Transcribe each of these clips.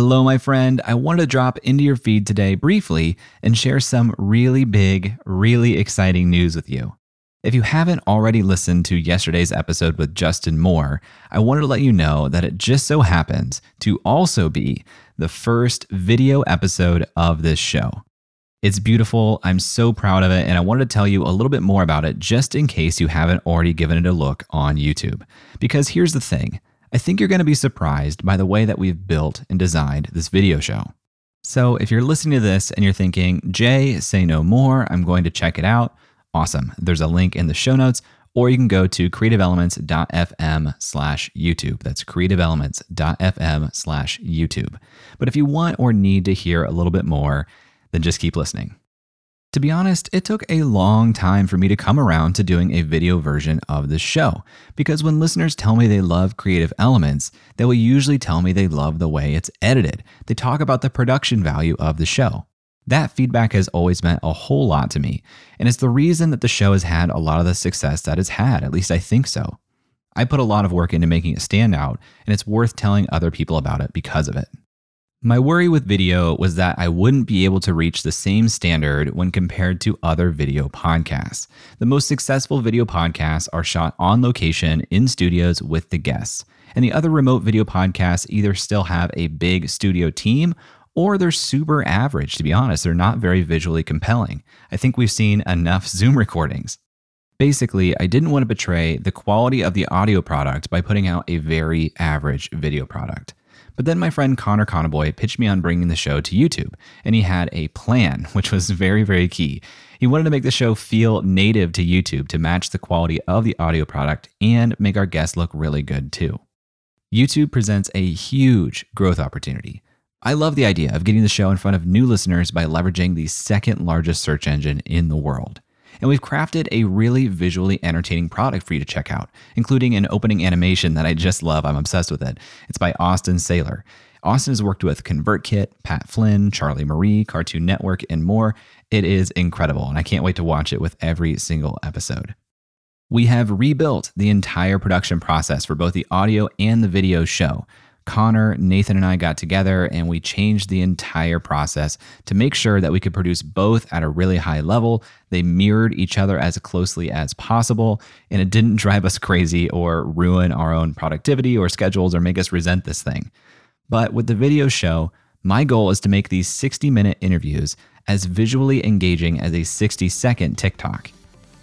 Hello, my friend. I wanted to drop into your feed today briefly and share some really big, really exciting news with you. If you haven't already listened to yesterday's episode with Justin Moore, I wanted to let you know that it just so happens to also be the first video episode of this show. It's beautiful. I'm so proud of it. And I wanted to tell you a little bit more about it just in case you haven't already given it a look on YouTube. Because here's the thing I think you're going to be surprised by the way that we've built and designed this video show. So if you're listening to this and you're thinking, Jay, say no more, I'm going to check it out, awesome. There's a link in the show notes. Or you can go to creativeelements.fm slash YouTube. That's creativeelements.fm slash YouTube. But if you want or need to hear a little bit more, then just keep listening. To be honest, it took a long time for me to come around to doing a video version of the show, because when listeners tell me they love creative elements, they will usually tell me they love the way it's edited. They talk about the production value of the show. That feedback has always meant a whole lot to me, and it's the reason that the show has had a lot of the success that it's had, at least I think so. I put a lot of work into making it stand out, and it's worth telling other people about it because of it. My worry with video was that I wouldn't be able to reach the same standard when compared to other video podcasts. The most successful video podcasts are shot on location in studios with the guests. And the other remote video podcasts either still have a big studio team or they're super average, to be honest. They're not very visually compelling. I think we've seen enough Zoom recordings. Basically, I didn't want to betray the quality of the audio product by putting out a very average video product. But then my friend Connor Conaboy pitched me on bringing the show to YouTube, and he had a plan, which was very, very key. He wanted to make the show feel native to YouTube to match the quality of the audio product and make our guests look really good too. YouTube presents a huge growth opportunity. I love the idea of getting the show in front of new listeners by leveraging the second largest search engine in the world. And we've crafted a really visually entertaining product for you to check out, including an opening animation that I just love. I'm obsessed with it. It's by Austin Saylor. Austin has worked with ConvertKit, Pat Flynn, Charli Marie, Cartoon Network, and more. It is incredible, and I can't wait to watch it with every single episode. We have rebuilt the entire production process for both the audio and the video show. Connor, Nathan, and I got together and we changed the entire process to make sure that we could produce both at a really high level. They mirrored each other as closely as possible, and it didn't drive us crazy or ruin our own productivity or schedules or make us resent this thing. But with the video show, my goal is to make these 60 minute interviews as visually engaging as a 60 second TikTok.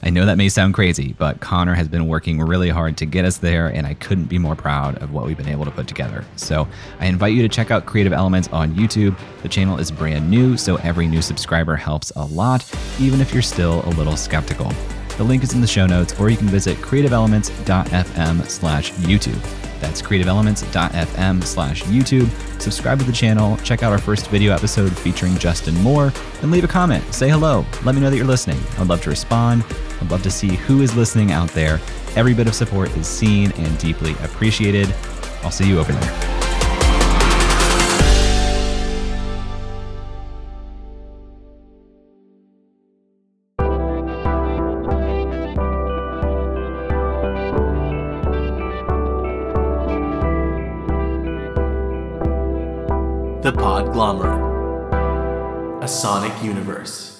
I know that may sound crazy, but Connor has been working really hard to get us there, and I couldn't be more proud of what we've been able to put together. So I invite you to check out Creative Elements on YouTube. The channel is brand new, so every new subscriber helps a lot, even if you're still a little skeptical. The link is in the show notes, or you can visit creativeelements.fm slash YouTube. That's creativeelements.fm slash YouTube. Subscribe to the channel, check out our first video episode featuring Justin Moore, and leave a comment. Say hello. Let me know that you're listening. I'd love to respond. I'd love to see who is listening out there. Every bit of support is seen and deeply appreciated. I'll see you over there. The Podglomerate, a sonic universe.